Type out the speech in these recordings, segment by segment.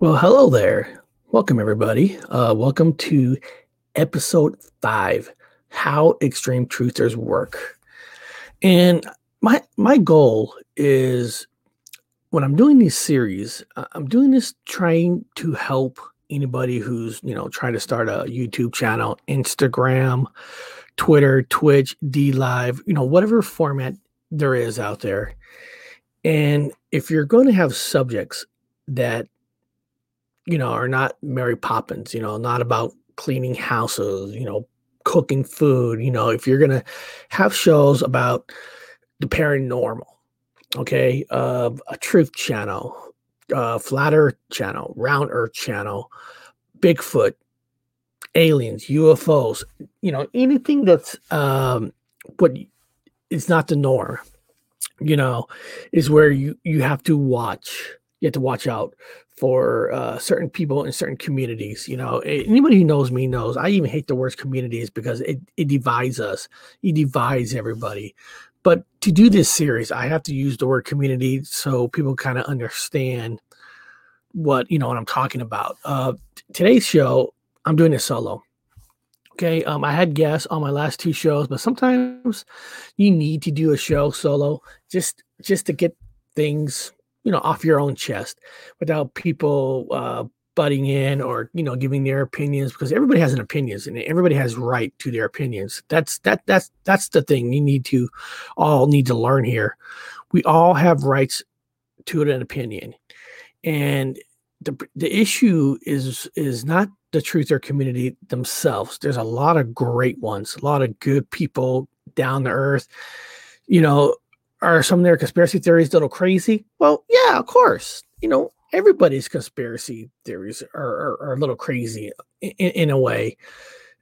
Well, hello there. Welcome, everybody. Uh, welcome to episode five How Extreme Truthers Work. And my my goal is when I'm doing these series, uh, I'm doing this trying to help anybody who's you know trying to start a YouTube channel, Instagram, Twitter, Twitch, DLive, you know whatever format there is out there. And if you're going to have subjects that you know are not Mary Poppins, you know, not about cleaning houses, you know, cooking food, you know, if you're going to have shows about the paranormal, okay, uh, a truth channel, uh, flat earth channel, round earth channel, Bigfoot, aliens, UFOs, you know, anything that's um, what is not the norm, you know, is where you you have to watch. You have to watch out for uh, certain people in certain communities. You know, anybody who knows me knows I even hate the words communities because it, it divides us. It divides everybody. But to do this series, I have to use the word community so people kind of understand what you know what I'm talking about. Uh, today's show, I'm doing it solo. Okay, um, I had guests on my last two shows, but sometimes you need to do a show solo just just to get things you know off your own chest without people uh, butting in or you know giving their opinions because everybody has an opinions and everybody has right to their opinions. That's that that's that's the thing you need to all need to learn here. We all have rights to an opinion and the the issue is is not the truth or community themselves. There's a lot of great ones a lot of good people down to earth. You know are some of their conspiracy theories a little crazy well yeah of course you know everybody's conspiracy theories are, are, are a little crazy in, in, a way.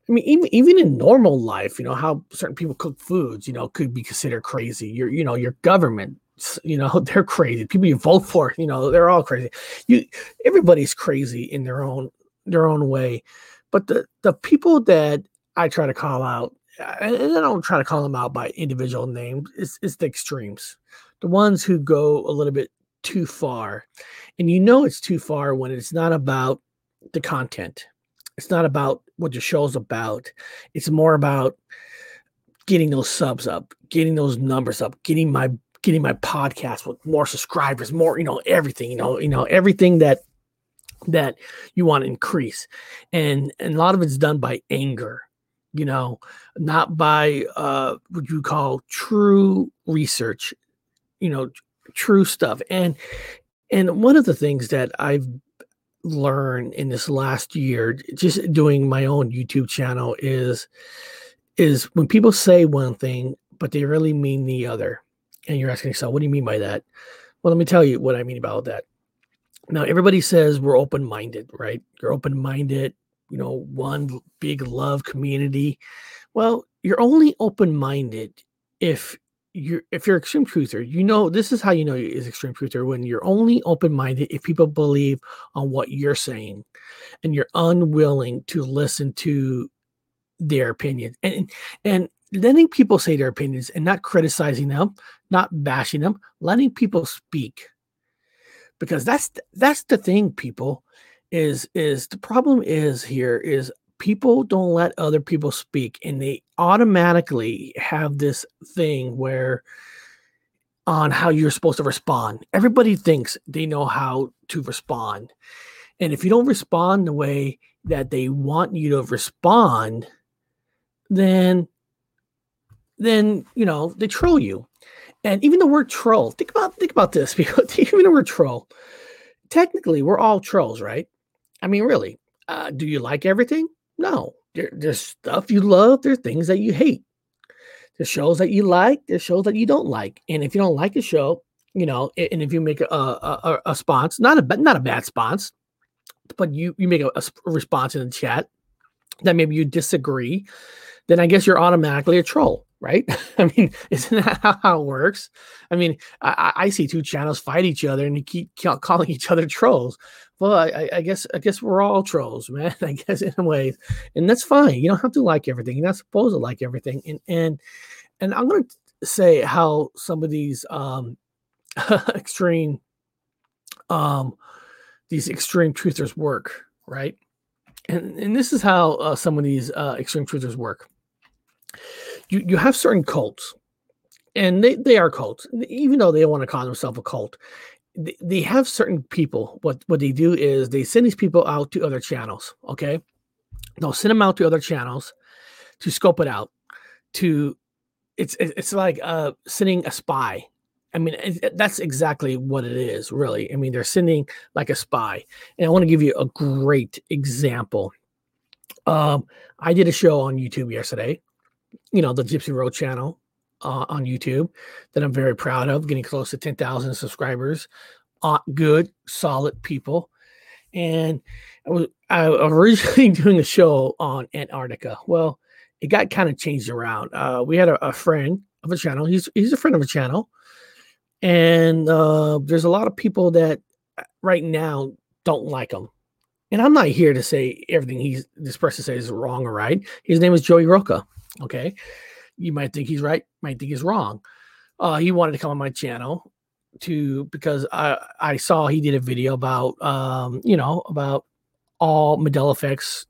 I mean, even even in normal life, you know how certain people cook foods, you know, could be considered crazy. Your you know your government, you know, they're crazy. People you vote for, you know, they're all crazy. You everybody's crazy in their own their own way, but the the people that I try to call out, I don't try to call them out by individual names. It's it's the extremes, the ones who go a little bit too far. And you know it's too far when it's not about the content. It's not about what the show's about. It's more about getting those subs up, getting those numbers up, getting my getting my podcast with more subscribers, more, you know, everything, you know, you know, everything that that you want to increase. And and a lot of it's done by anger, you know, not by uh what you call true research, you know, true stuff. And and one of the things that I've learned in this last year, just doing my own YouTube channel, is is when people say one thing, but they really mean the other. And you're asking yourself, what do you mean by that? Well, let me tell you what I mean about that. Now, everybody says we're open minded, right? You're open minded, you know, one big love community. Well, you're only open minded if you're if you're extreme truther, you know this is how you know is extreme truther when you're only open minded if people believe on what you're saying, and you're unwilling to listen to their opinions and and letting people say their opinions and not criticizing them, not bashing them, letting people speak. Because that's that's the thing, people is is the problem is here is people don't let other people speak and they automatically have this thing where on how you're supposed to respond. Everybody thinks they know how to respond. And if you don't respond the way that they want you to respond, then then you know they troll you. And even the word troll, think about think about this because even the word troll, technically we're all trolls, right? I mean, really, uh, do you like everything? No, there, there's stuff you love. There's things that you hate. There's shows that you like. There's shows that you don't like. And if you don't like a show, you know, and if you make a a, a, response, not a not a bad response, but you you make a, a response in the chat that maybe you disagree, then I guess you're automatically a troll, right? I mean, isn't that how it works? I mean, I, I see two channels fight each other and you keep calling each other trolls well, I, I, guess I guess we're all trolls, man. I guess in a way, and that's fine. You don't have to like everything. You're not supposed to like everything. And and and I'm to say how some of these um, extreme um, these extreme truthers work, right? And and this is how uh, some of these uh, extreme truthers work. You you have certain cults, and they they are cults, even though they don't want to call themselves a cult. They, they have certain people. What what they do is they send these people out to other channels. Okay, they'll send them out to other channels to scope it out. To it's it's like uh, sending a spy I mean, that's exactly what it is, really. I mean, they're sending like a spy. And I want to give you a great example. Um, I did a show on YouTube yesterday, you know, the Gypsy Road channel uh, on YouTube that I'm very proud of, getting close to 10,000 subscribers. Uh, good, solid people. And I was, I was originally doing a show on Antarctica. Well, it got kind of changed around. Uh, we had a, a friend of a channel. He's he's a friend of a channel and uh, there's a lot of people that uh, right now don't like him. And I'm not here to say everything he's this person says is wrong or right. His name is Joey Roca. Okay, you might think he's right, might think he's wrong. Uh, he wanted to come on my channel to because I I saw he did a video about um you know about all Mandela effects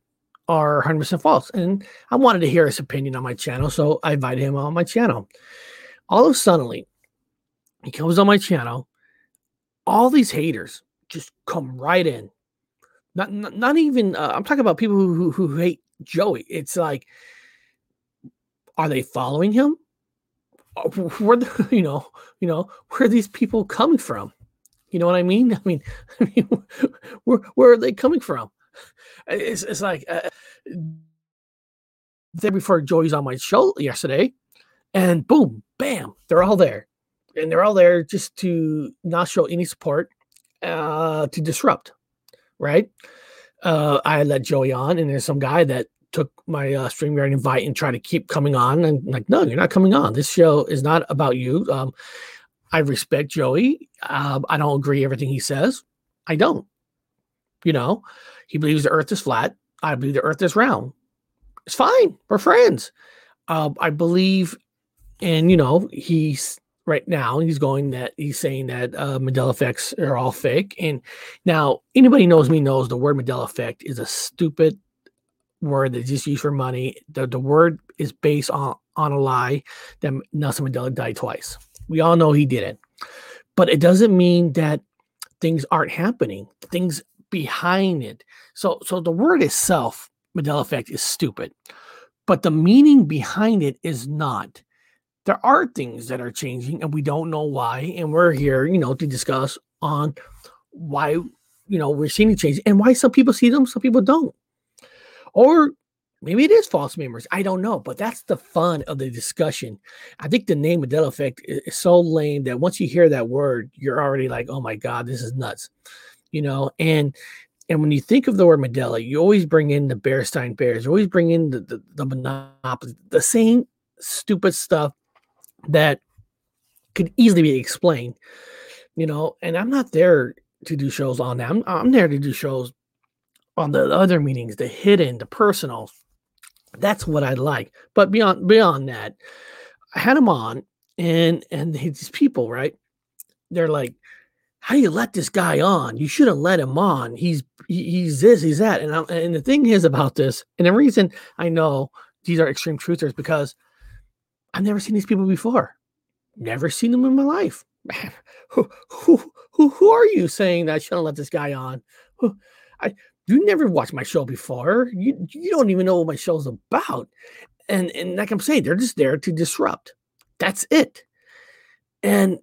are 100% false, and I wanted to hear his opinion on my channel, so I invited him on my channel. All of a sudden, he comes on my channel. All these haters just come right in. Not not, not even. Uh, I'm talking about people who, who who hate Joey. It's like, are they following him? Uh, where the, you know you know where are these people coming from? You know what I mean? I mean, I mean where where are they coming from? It's it's like uh, there before Joey's on my show yesterday, and boom, bam, they're all there and they're all there just to not show any support uh, to disrupt, right? Uh, I let Joey on, and there's some guy that took my uh, StreamYard invite and tried to keep coming on. And like, no, you're not coming on. This show is not about you. Um, I respect Joey. Uh, I don't agree everything he says. I don't. You know, he believes the Earth is flat. I believe the Earth is round. It's fine. We're friends. Uh, I believe, and you know, he's right now. He's going that he's saying that uh, Mandela effects are all fake. And now anybody knows me knows the word Mandela effect is a stupid word that's just used for money. The the word is based on on a lie that Nelson Mandela died twice. We all know he didn't. but it doesn't mean that things aren't happening. Things behind it. So so the word itself, Mandela effect, is stupid, but the meaning behind it is not there are things that are changing and we don't know why. And we're here, you know, to discuss on why, you know, we're seeing change and why some people see them, some people don't. Or maybe it is false memories. I don't know, but that's the fun of the discussion. I think the name Mandela effect is so lame that once you hear that word, you're already like, oh my God, this is nuts. You know, and and when you think of the word Mandela, you always bring in the Bearstein Bears, you always bring in the, the, the monopoly, the same stupid stuff that could easily be explained, you know. And I'm not there to do shows on that. I'm, I'm there to do shows on the other meanings, the hidden, the personal. That's what I like. But beyond beyond that, I had him on, and and these people, right? They're like, "How do you let this guy on? You shouldn't let him on. He's he's this, he's that." And I, and the thing is about this, and the reason I know these are extreme truthers because I've never seen these people before. Never seen them in my life. Who, who, who, who are you saying that I shouldn't let this guy on? Who, I, you never watched my show before. You, you don't even know what my show's about. And, and like I'm saying, they're just there to disrupt. That's it. And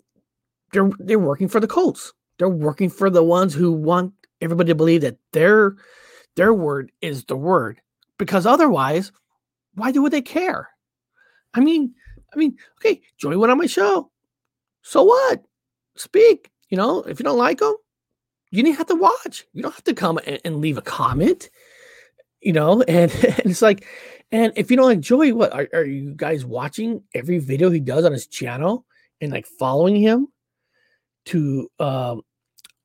they're, they're working for the Colts. They're working for the ones who want everybody to believe that their, their word is the word. Because otherwise, why do they care? I mean, I mean, okay, Joey went on my show. So what? Speak. You know, if you don't like them, you didn't have to watch. You don't have to come and, and leave a comment. You know, and, and, it's like, and if you don't Joey, what are, are you guys watching every video he does on his channel and like following him to um,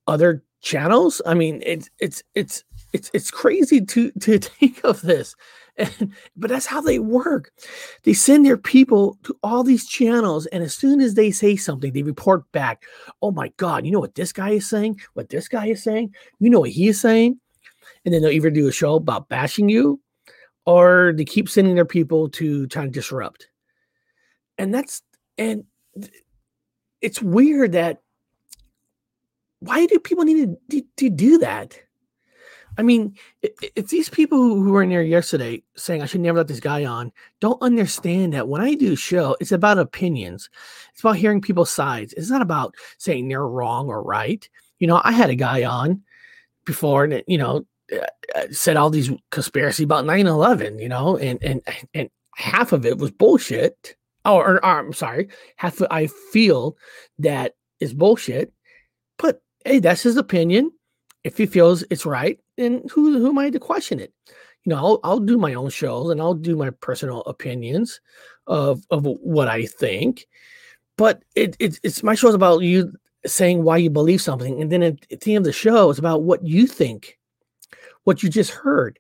other channels? I mean, it's it's it's it's it's crazy to to think of this. And, but that's how they work. They send their people to all these channels, and as soon as they say something, they report back. Oh my God, you know what this guy is saying? What this guy is saying? You know what he is saying? And then they'll either do a show about bashing you, or they keep sending their people to try to disrupt. And that's and it's weird that why do people need to, to do that? I mean, if these people who were in there yesterday saying I should never let this guy on don't understand that when I do show, it's about opinions. It's about hearing people's sides. It's not about saying they're wrong or right. You know, I had a guy on before, and you know, uh, uh, said all these conspiracy about 9-11, you know, and and and half of it was bullshit. Oh, or, or I'm sorry, half of I feel that is bullshit. But hey, that's his opinion. If he feels it's right, then who who am I to question it? You know, I'll I'll do my own shows and I'll do my personal opinions of of what I think. But it, it it's my show is about you saying why you believe something, and then at, at the end of the show, it's about what you think, what you just heard.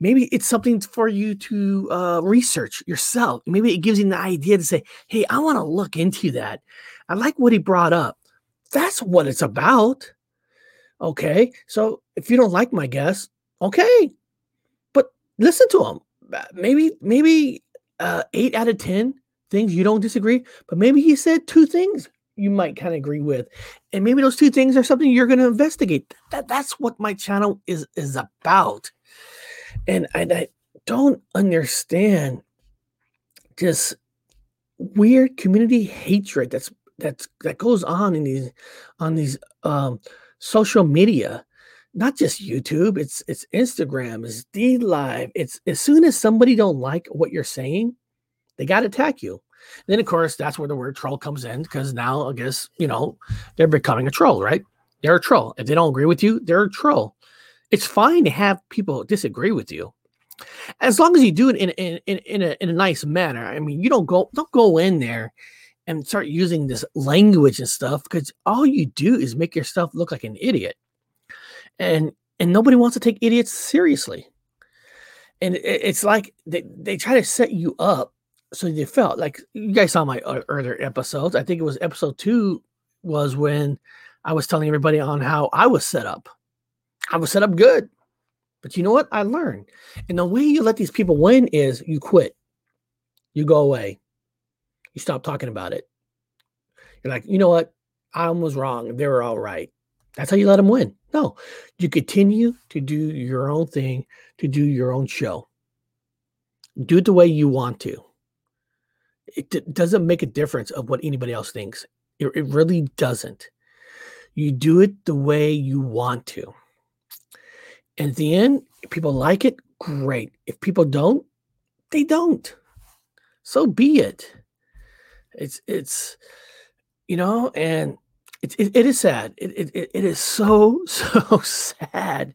Maybe it's something for you to uh, research yourself. Maybe it gives you an idea to say, "Hey, I want to look into that." I like what he brought up. That's what it's about. Okay. So if you don't like my guess, okay. But listen to him. Maybe, maybe uh, eight out of 10 things you don't disagree, but maybe he said two things you might kind of agree with. And maybe those two things are something you're going to investigate. That, that's what my channel is, is about. And I, I don't understand this weird community hatred that's that's that goes on in these on these um social media not just youtube it's it's instagram it's DLive. it's as soon as somebody don't like what you're saying they got to attack you. Then of course that's where the word troll comes in because now i guess you know they're becoming a troll right? They're a troll. If they don't agree with you they're a troll. It's fine to have people disagree with you. As long as you do it in, in, in, in, a, in a nice manner. I mean you don't go don't go in there and start using this language and stuff because all you do is make yourself look like an idiot. And and nobody wants to take idiots seriously. And it's like they, they try to set you up so you felt like you guys saw my uh, earlier episodes. I think it was episode two was when i was telling everybody on how i was set up. I was set up good. But you know what? I learned. And the way you let these people win is you quit. You go away you stop talking about it. You're like, you know what? I was wrong. They were all right. That's how you let them win. No, you continue to do your own thing, to do your own show. Do it the way you want to. It d- doesn't make a difference of what anybody else thinks. It, it really doesn't. You do it the way you want to. And at the end, if people like it, great. If people don't, they don't. So be it. It's it's you know, and it, it, it is sad. It, it it is so so sad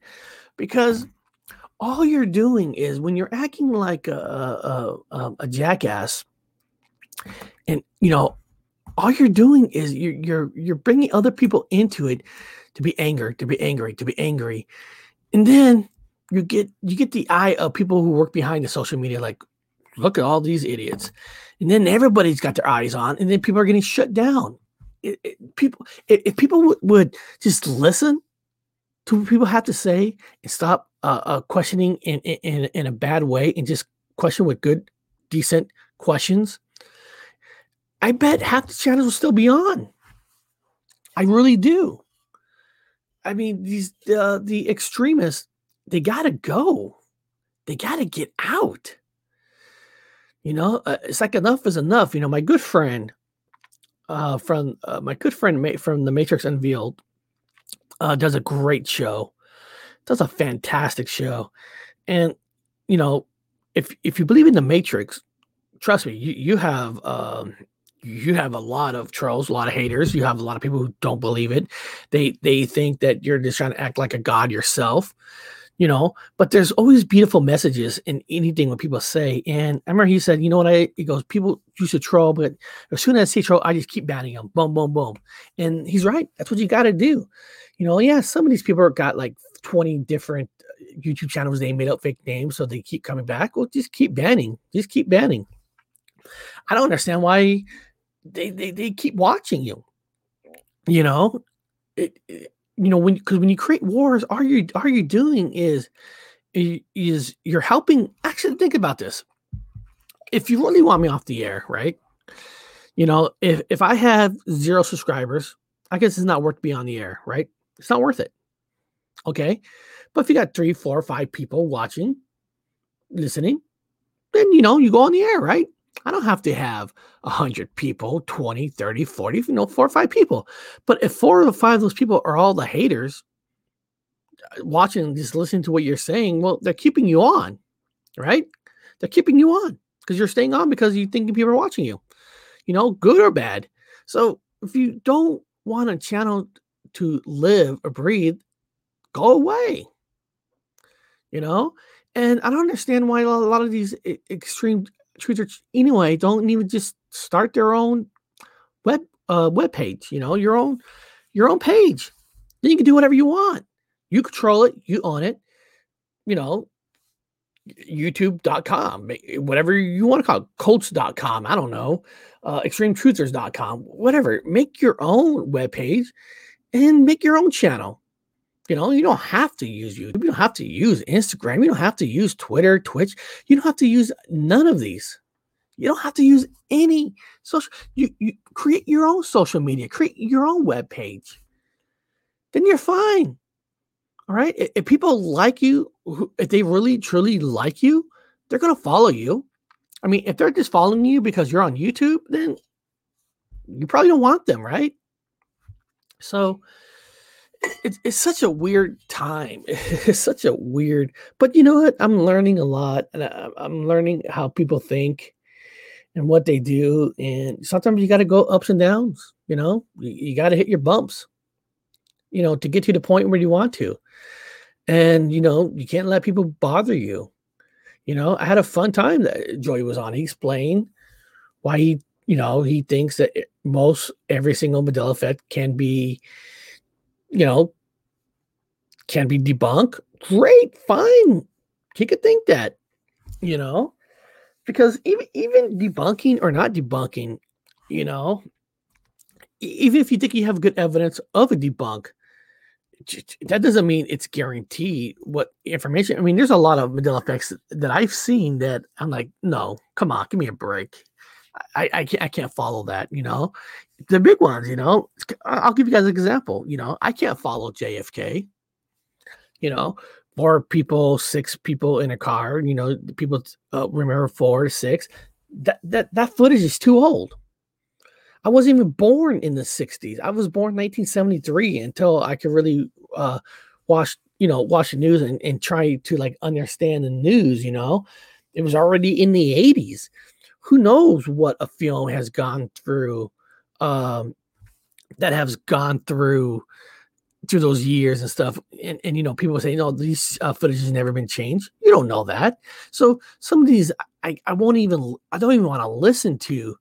because mm-hmm. all you're doing is when you're acting like a a, a, um, a jackass, and you know, all you're doing is you're you're you're bringing other people into it to be angry, to be angry, to be angry, and then you get you get the eye of people who work behind the social media, like look at all these idiots and then everybody's got their eyes on, and then people are getting shut down. It, it, people, if, if people w- would just listen to what people have to say and stop uh, uh, questioning in, in in a bad way and just question with good, decent questions, I bet half the channels will still be on. I really do. I mean, these uh, the extremists, they gotta go. They gotta get out. You know, uh, it's like enough is enough. You know, my good friend uh, from uh, my good friend from the Matrix Unveiled uh, does a great show, does a fantastic show, and you know, if if you believe in the Matrix, trust me, you you have um, you have a lot of trolls, a lot of haters. You have a lot of people who don't believe it. They they think that you're just trying to act like a god yourself. You know, but there's always beautiful messages in anything what people say. And I remember he said, you know what, I, he goes, people used to troll, but as soon as I see troll, I just keep banning them, boom, boom, boom. And he's right. That's what you got to do. You know, yeah, some of these people got like 20 different uh, YouTube channels, they made up fake names, so they keep coming back. Well, just keep banning, just keep banning. I don't understand why they, they, they keep watching you. You know, it you know when because when you create wars all you are you're doing is is you're helping actually think about this. If you really want me off the air right? You know if if i have zero subscribers i guess it's not worth being on the air right? It's not worth it okay? But if you got three four five people watching listening then you know you go on the air right I don't have to have 100 people, 20, 30, 40, you know, four or five people. But if four or five of those people are all the haters uh, watching, just listening to what you're saying, well, they're keeping you on, right? They're keeping you on because you're staying on because you think people are watching you, you know, good or bad. So if you don't want a channel to live or breathe, go away, you know? And I don't understand why a lot of these extreme truthers anyway don't even just start their own web uh web page you know your own your own page. Then you can do whatever you want. You control it you own it you know youtube.com whatever you want to call it colts.com i don't know uh extremetruthers.com whatever. Make your own web page and make your own channel you know, you don't have to use YouTube. You don't have to use Instagram. You don't have to use Twitter, Twitch. You don't have to use none of these. You don't have to use any social. You, you create your own social media, create your own web page. Then you're fine. All right. If, if people like you, if they really truly like you, they're going to follow you. I mean, if they're just following you because you're on YouTube, then you probably don't want them, right? So, it's, it's such a weird time. It's such a weird, but you know what? I'm learning a lot, and I, I'm learning how people think and what they do. And sometimes you got to go ups and downs. You know, you, you got to hit your bumps. You know, to get to the point where you want to. And you know, you can't let people bother you. You know, I had a fun time that Joey was on. He explained why he, you know, he thinks that most every single Mandela effect can be you know, can be debunked. Great, fine. He could think that, you know, because even even debunking or not debunking, you know, even if you think you have good evidence of a debunk, that doesn't mean it's guaranteed what information. I mean, there's a lot of Mandela effects that I've seen that I'm like, no, come on, give me a break. I, I can't I can't follow that, you know. The big ones, you know. I'll give you guys an example. You know, I can't follow JFK. You know, four people, six people in a car. You know, people uh, remember four to six. That that that footage is too old. I wasn't even born in the '60s. I was born 1973 until I could really uh, watch, you know, watch the news and, and try to like understand the news. You know, it was already in the '80s who knows what a film has gone through um, that has gone through through those years and stuff. And, and you know people say no these uh, footage has never been changed. You don't know that. So some of these i, I won't even i don't even want to listen to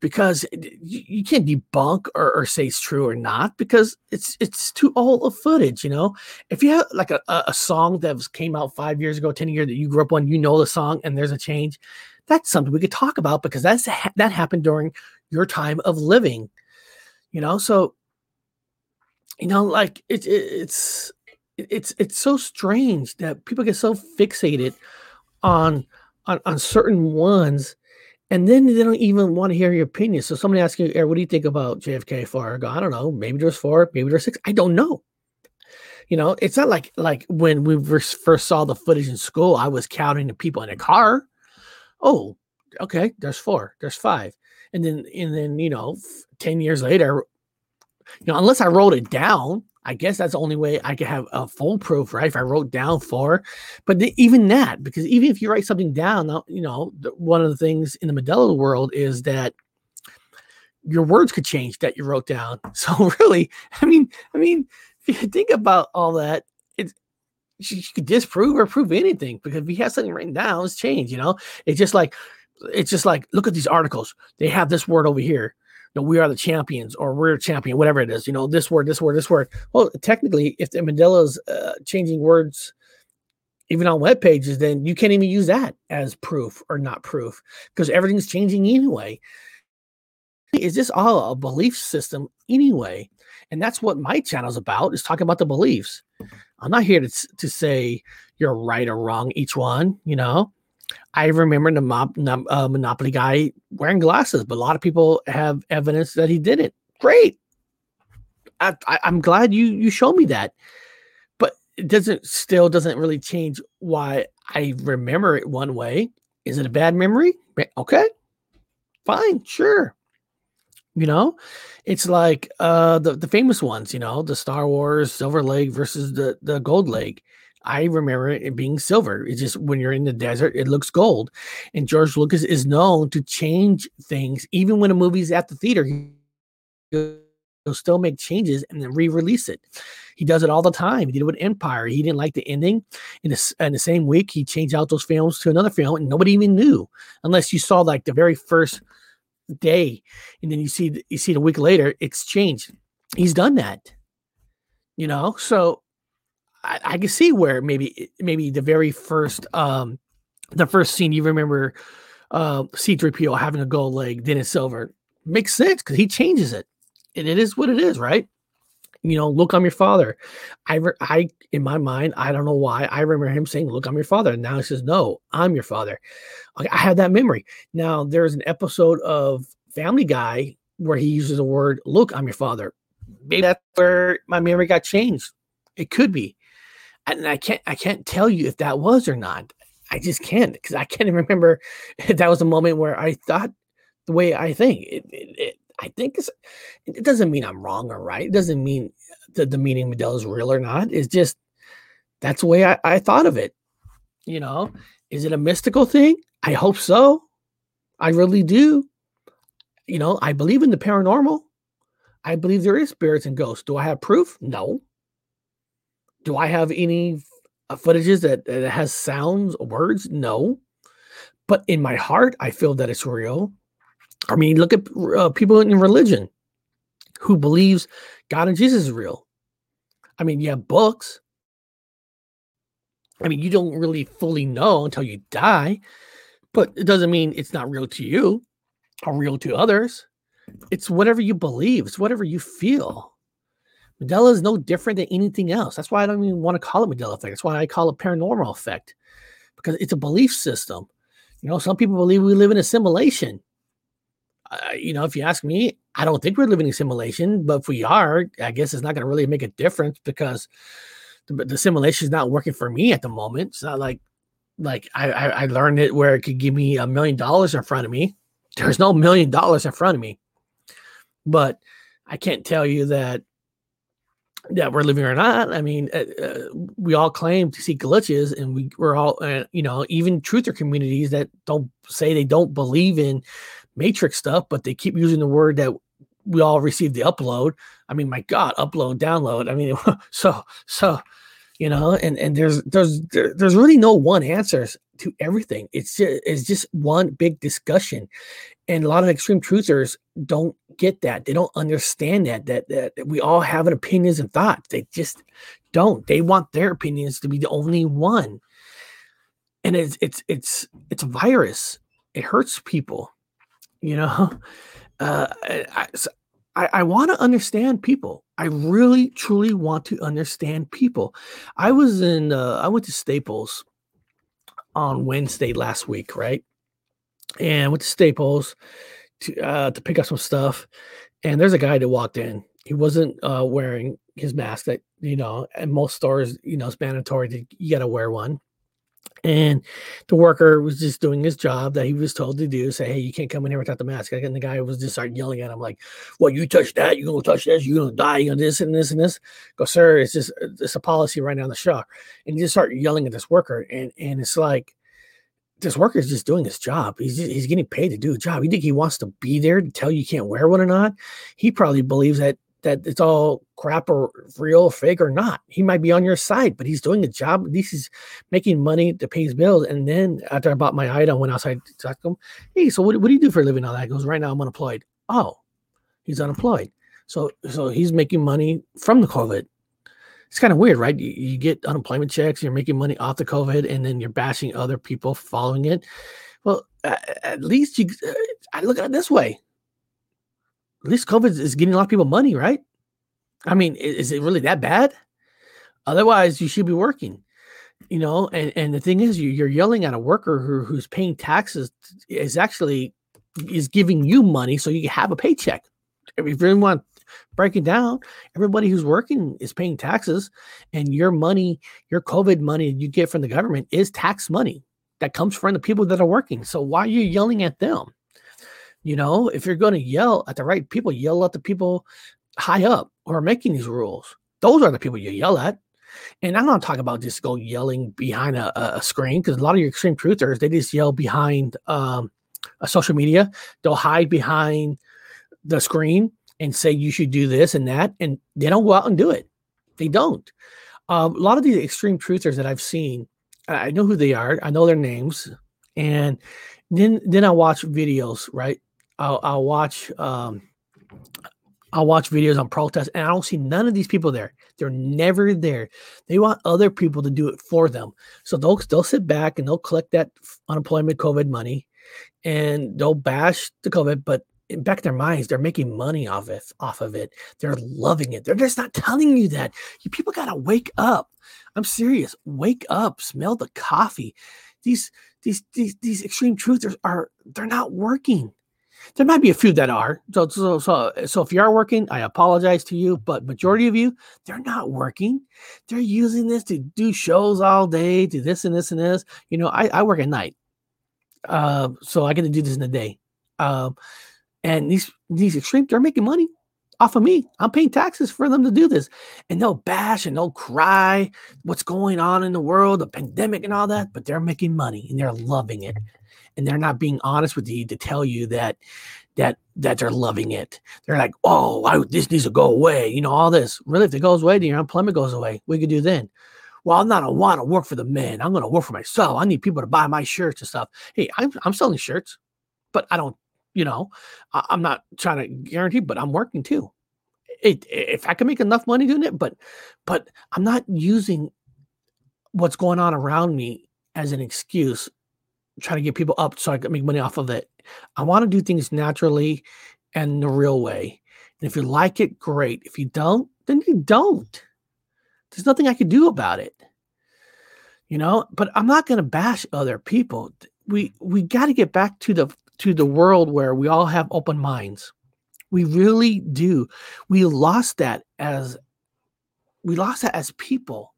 because you, you can't debunk or, or, say it's true or not because it's it's too old of footage you know? If you have like a, a song that was, came out five years ago 10 years that you grew up on you know the song and there's a change that's something we could talk about because that's that happened during your time of living you know? So you know like it, it, it's it's it's so strange that people get so fixated on on, on certain ones and then they don't even want to hear your opinion. So somebody asks you what do you think about jfk fargo i don't know maybe there's four maybe there's six i don't know. You know it's not like like when we first, first saw the footage in school i was counting the people in a car oh, okay, there's four, there's five. And then, and then, you know, 10 years later, you know, unless I wrote it down, I guess that's the only way I could have a foolproof, right? If I wrote down four, but the, even that, because even if you write something down, uh, you know, the, one of the things in the Mandela world is that your words could change that you wrote down. So really, I mean, I mean, if you think about all that, you, you could disprove or prove anything because if he has something written down, it's changed. You know, it's just like it's just like look at these articles. They have this word over here. You know, we are the champions, or we're champion, whatever it is. You know, this word, this word, this word. Well, technically, if the Mandela's uh, changing words even on web pages, then you can't even use that as proof or not proof because everything's changing anyway. Is this all a belief system anyway? And that's what my channel's about is talking about the beliefs. I'm not here to, to say you're right or wrong, each one, you know. I remember the uh, Monopoly guy wearing glasses, but a lot of people have evidence that he didn't. Great. I, I, I'm glad you you showed me that but it doesn't still doesn't really change why I remember it one way. Is it a bad memory? Okay. Fine, sure. You know, it's like uh the, the famous ones, you know, the Star Wars silver leg versus the, the gold leg. I remember it being silver. It's just when you're in the desert, it looks gold. And George Lucas is known to change things, even when a movie's at the theater. He'll still make changes and then re-release it. He does it all the time. He did it with Empire. He didn't like the ending. In the, in the same week, he changed out those films to another film, and nobody even knew unless you saw like the very first day, and then you see you see it a week later, it's changed. He's done that, you know. So I, I can see where maybe maybe the very first um the first scene you remember uh C3PO having a gold leg, it's silver. Makes sense because he changes it. And it is what it is, right? You know, look, I'm your father. I, re- I, in my mind, I don't know why. I remember him saying, "Look, I'm your father." And now he says, "No, I'm your father." Okay, I had that memory. Now there's an episode of Family Guy where he uses the word, "Look, I'm your father." Maybe that's where my memory got changed. It could be, and I can't, I can't tell you if that was or not. I just can't because I can't even remember that was a moment where I thought the way I think. It, it, it, I think it's, it doesn't mean I'm wrong or right. It doesn't mean that the meaning Medell is real or not. It's just that's the way I, I thought of it. You know, is it a mystical thing? I hope so. I really do. You know, I believe in the paranormal. I believe there is spirits and ghosts. Do I have proof? No. Do I have any footages that, that has sounds, or words? No. But in my heart, I feel that it's real. I mean, look at uh, people in religion who believes God and Jesus is real. I mean, you have books. I mean, you don't really fully know until you die, but it doesn't mean it's not real to you or real to others. It's whatever you believe, it's whatever you feel. Mandela is no different than anything else. That's why I don't even want to call it Mandela effect. That's why I call it paranormal effect because it's a belief system. You know, some people believe we live in a simulation uh, you know, if you ask me, I don't think we're living in simulation, but if we are, I guess it's not going to really make a difference because the, the simulation is not working for me at the moment. It's not like like I, I, I learned it where it could give me a million dollars in front of me. There's no million dollars in front of me, but I can't tell you that that we're living or not. I mean, uh, uh, we all claim to see glitches, and we we're all uh, you know even truther communities that don't say they don't believe in matrix stuff, but they keep using the word that we all received the upload. I mean, my God, upload, download. I mean, so so you know, and and there's there's there, there's really no one answers to everything. It's just it's just one big discussion, and a lot of extreme truthers don't get that. They don't understand that that that we all have an opinions and thoughts. They just don't. They want their opinions to be the only one, and it's it's it's it's a virus. It hurts people you know uh, I, I, I want to understand people. I really, truly want to understand people. I was in, uh, I went to Staples on Wednesday last week, right? And went to Staples to uh, to pick up some stuff. And there's a guy that walked in. He wasn't uh, wearing his mask. That you know, at most stores, you know, it's mandatory to you got to wear one. And the worker was just doing his job that he was told to do. Say, hey, you can't come in here without the mask. And the guy was just starting yelling at him, like, "Well, you touch that, you're gonna touch this, you're gonna die, you're gonna this and this and this." Go, sir, it's just uh, it's a policy right now in the shop. And he just start yelling at this worker, and and it's like this worker is just doing his job. He's just, he's getting paid to do a job. You think he wants to be there to tell you you can't wear one or not? He probably believes that that it's all crap or real, fake or not. He might be on your side, but he's doing a job. At least he's making money to pay his bills. And then after I bought my item, went outside to talk to him. Hey, so what, what do you do for a living? All that goes right now. I'm unemployed. Oh, he's unemployed. So so he's making money from the COVID. It's kind of weird, right? You, you get unemployment checks, you're making money off the COVID, and then you're bashing other people following it. Well, at least you. Uh, I look at it this way at least COVID is getting a lot of people money, right? I mean, is, it really that bad? Otherwise, you should be working, you know. And and the thing is, you, you're yelling at a worker who, who's paying taxes is actually is giving you money so you have a paycheck. If you really want break it down, everybody who's working is paying taxes, and your money, your COVID money you get from the government is tax money that comes from the people that are working. So why are you yelling at them? You know, if you're going to yell at the right people, yell at the people high up who are making these rules. Those are the people you yell at. And I'm not talking about just go yelling behind a, a screen because a lot of your extreme truthers, they just yell behind um, a social media. They'll hide behind the screen and say you should do this and that, and they don't go out and do it. They don't. Um, a lot of these extreme truthers that I've seen, I know who they are. I know their names, and then then I watch videos, right? I'll, I'll watch um, I'll watch videos on protests, and I don't see none of these people there. They're never there. They want other people to do it for them. So they'll they'll sit back and they'll collect that unemployment COVID money, and they'll bash the COVID, but in back their minds, they're making money off it, off of it. They're loving it. They're just not telling you that. You people gotta wake up. I'm serious. Wake up. Smell the coffee. These these these these extreme truthers are they're not working. There might be a few that are. So, so, so, so if you are working, I apologize to you, but majority of you, they're not working. They're using this to do shows all day, do this and this and this. You know, I, I work at night, uh, so I get to do this in the day. Um, and these these extreme, they're making money off of me. I'm paying taxes for them to do this. And they'll bash and they'll cry what's going on in the world, the pandemic and all that, but they're making money and they're loving it and they're not being honest with you to tell you that that that they're loving it. They're like, oh, I, this needs to go away. You know, all this. Really, if it goes away, then your unemployment goes away. We could do then. Well, I'm not a want to work for the men. I'm to work for myself. I need people to buy my shirts and stuff. Hey, I'm, I'm selling shirts, but I don't, you know, I, am not trying to guarantee, but I'm working too. It, if I can make enough money doing it, but, but I'm not using what's going on around me as an excuse trying to get people up so I can make money off of it. I want to do things naturally and the real way. And if you like it, great. If you don't, then you don't. There's nothing I can do about it. You know, but I'm not going to bash other people. We we got to get back to the to the world where we all have open minds. We really do. We lost that as we lost that as people.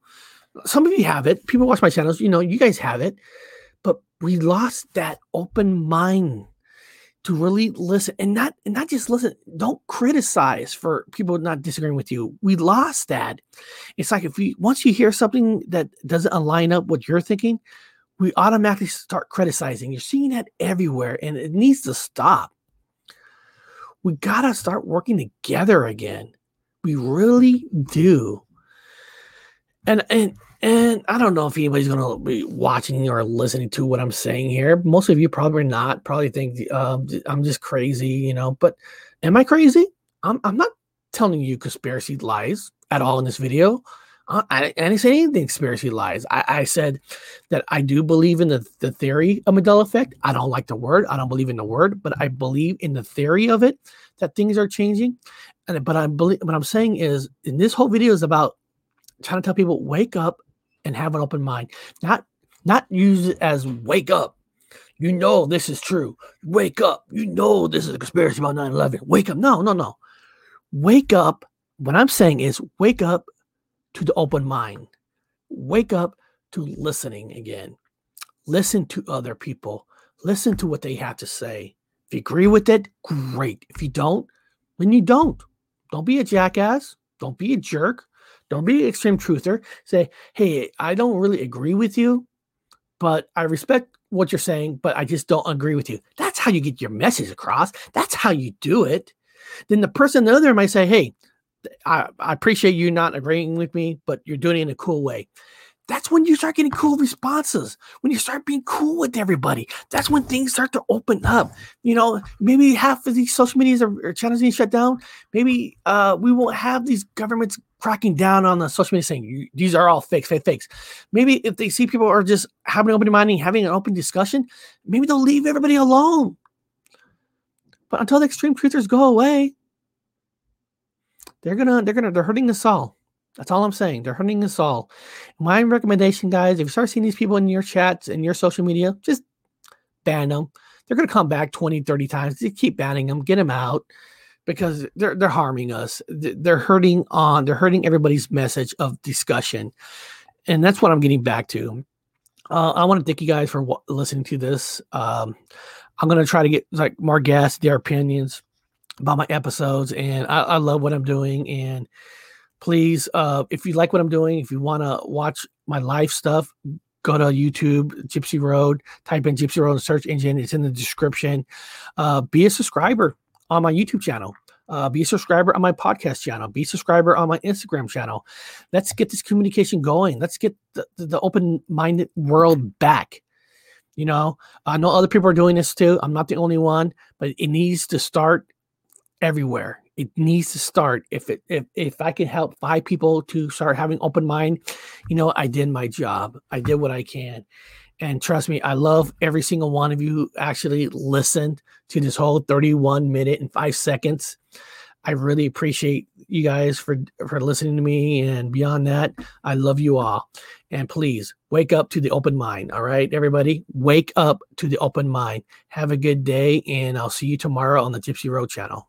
Some of you have it. People watch my channels. You know, you guys have it we lost that open mind to really listen and not and not just listen don't criticize for people not disagreeing with you. We lost that. It's like if we once you hear something that doesn't align up what you're thinking we automatically start criticizing. You're seeing that everywhere and it needs to stop. We got to start working together again. We really do. And and and I don't know if anybody's going to be watching or listening to what I'm saying here. Most of you probably not. Probably think um, I'm just crazy, you know. But am I crazy? I'm, I'm not telling you conspiracy lies at all in this video. Uh, I, I, didn't say anything conspiracy lies. I, I, said that I do believe in the, the theory of Mandela effect. I don't like the word. I don't believe in the word, but I believe in the theory of it that things are changing. And but I believe what I'm saying is, in this whole video is about trying to tell people wake up and have an open mind. Not not use it as wake up. You know this is true. Wake up. You know this is a conspiracy about 9-11. Wake up. No, no, no. Wake up. What I'm saying is wake up to the open mind. Wake up to listening again. Listen to other people. Listen to what they have to say. If you agree with it, great. If you don't, then you don't. Don't be a jackass. Don't be a jerk. Don't be extreme truther. Say, hey, I don't really agree with you, but I respect what you're saying, but I just don't agree with you. That's how you get your message across. That's how you do it. Then the person on the other might say, hey, I, I appreciate you not agreeing with me, but you're doing it in a cool way. That's when you start getting cool responses. When you start being cool with everybody, that's when things start to open up. You know, maybe half of these social medias are, or channels being shut down. Maybe uh, we won't have these governments cracking down on the social media saying these are all fakes, fake fakes. Maybe if they see people are just having open mind, having an open discussion, maybe they'll leave everybody alone. But until the extreme truthers go away, they're gonna they're gonna they're hurting us all. That's all I'm saying. They're hurting us all. My recommendation, guys, if you start seeing these people in your chats and your social media, just ban them. They're gonna come back 20, 30 times. You keep banning them, get them out because they're they're harming us. They're hurting on they're hurting everybody's message of discussion. And that's what I'm getting back to. Uh, I want to thank you guys for w- listening to this. Um, I'm gonna try to get like more guests, their opinions about my episodes, and I, I love what I'm doing. And please, uh, if you like what I'm doing, if you want to watch my live stuff, go to YouTube, Gypsy Road, type in Gypsy Road in search engine. It's in the description. Uh, be a subscriber on my YouTube channel. Uh, be a subscriber on my podcast channel. Be a subscriber on my Instagram channel. Let's get this communication going. Let's get the, the, the open minded world back. You know, I know other people are doing this too. I'm not the only one, but it needs to start everywhere. It needs to start. If it if if I can help five people to start having open mind, you know, I did my job. I did what I can. And trust me, I love every single one of you actually listened to this whole 31 minute and five seconds. I really appreciate you guys for for listening to me. And beyond that, I love you all. And please wake up to the open mind. All right, everybody, wake up to the open mind. Have a good day, and I'll see you tomorrow on the Gypsy Road channel.